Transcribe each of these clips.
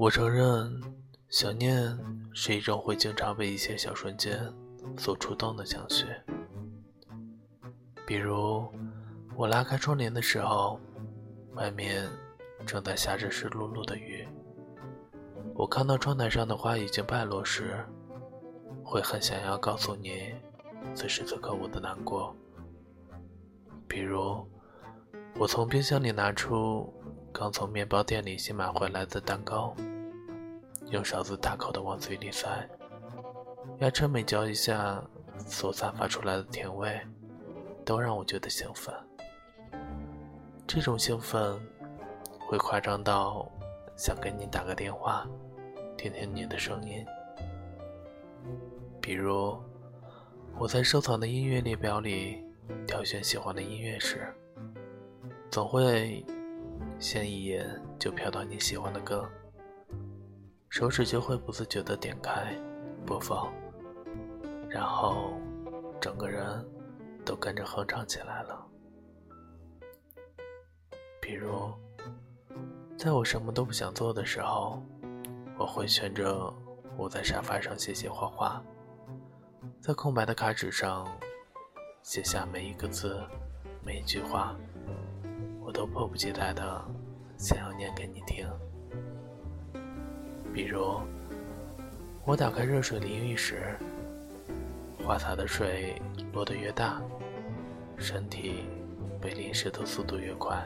我承认，想念是一种会经常被一些小瞬间所触动的情绪。比如，我拉开窗帘的时候，外面正在下着湿漉漉的雨。我看到窗台上的花已经败落时，会很想要告诉你，此时此刻我的难过。比如，我从冰箱里拿出刚从面包店里新买回来的蛋糕。用勺子大口的往嘴里塞，牙齿每嚼一下，所散发出来的甜味，都让我觉得兴奋。这种兴奋，会夸张到想给你打个电话，听听你的声音。比如，我在收藏的音乐列表里挑选喜欢的音乐时，总会先一眼就飘到你喜欢的歌。手指就会不自觉地点开播放，然后整个人都跟着哼唱起来了。比如，在我什么都不想做的时候，我会选择窝在沙发上写写画画，在空白的卡纸上写下每一个字、每一句话，我都迫不及待的想要念给你听。比如，我打开热水淋浴时，花洒的水落得越大，身体被淋湿的速度越快，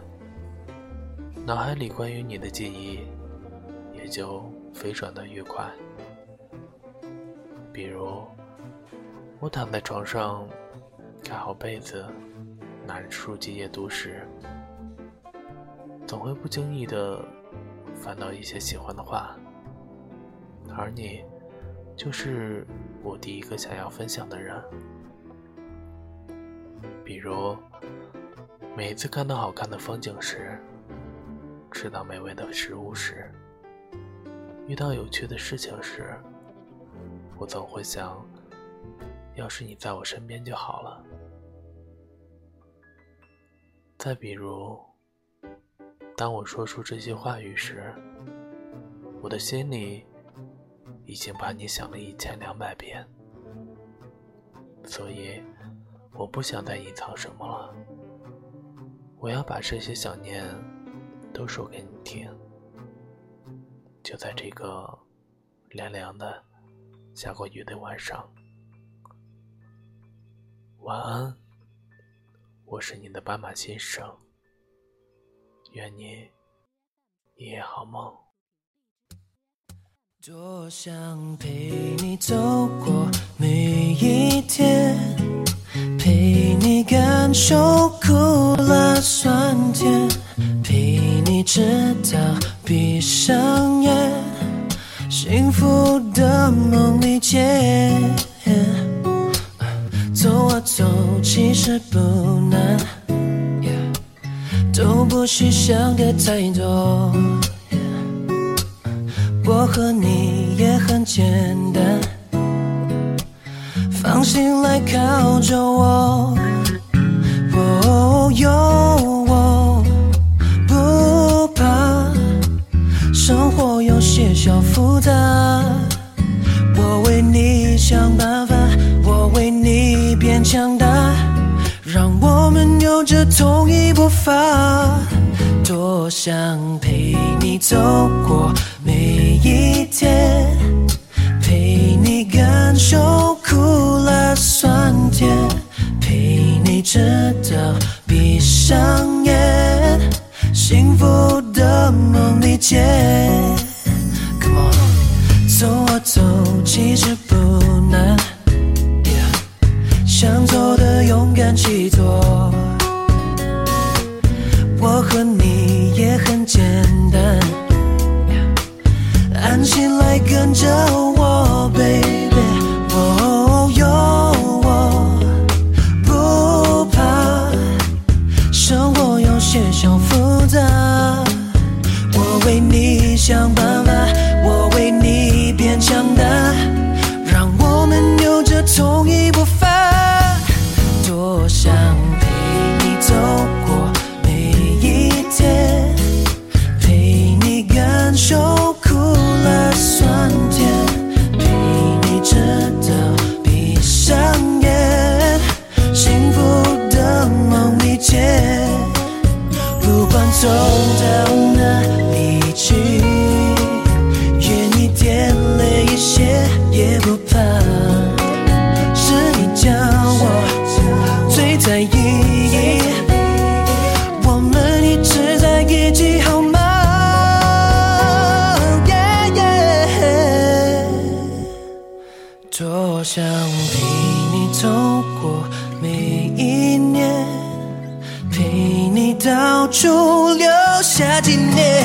脑海里关于你的记忆也就飞转的越快。比如，我躺在床上，盖好被子，拿着书籍阅读时，总会不经意的翻到一些喜欢的话。而你，就是我第一个想要分享的人。比如，每一次看到好看的风景时，吃到美味的食物时，遇到有趣的事情时，我总会想，要是你在我身边就好了。再比如，当我说出这些话语时，我的心里。已经把你想了一千两百遍，所以我不想再隐藏什么了。我要把这些想念都说给你听。就在这个凉凉的、下过雨的晚上，晚安，我是你的斑马先生。愿你一夜好梦。多想陪你走过每一天，陪你感受苦辣酸甜，陪你直到闭上眼，幸福的梦里见。走啊走，其实不，不需想的太多。我和你也很简单，放心来靠着我。哦，有我不怕，生活有些小复杂，我为你想办法，有着同一步伐。多想陪你走过每一天，陪你感受苦辣酸甜，陪你直到闭上眼，幸福的梦里见。Come on，走啊走，其实不难，着我，baby。哦，有我不怕，生活有些小复杂，我为你想办法，走到哪里去？愿你点累一些也不怕。是你教我最在意。我们一直在一起好吗？多想陪你走过每一。陪你到处留下纪念，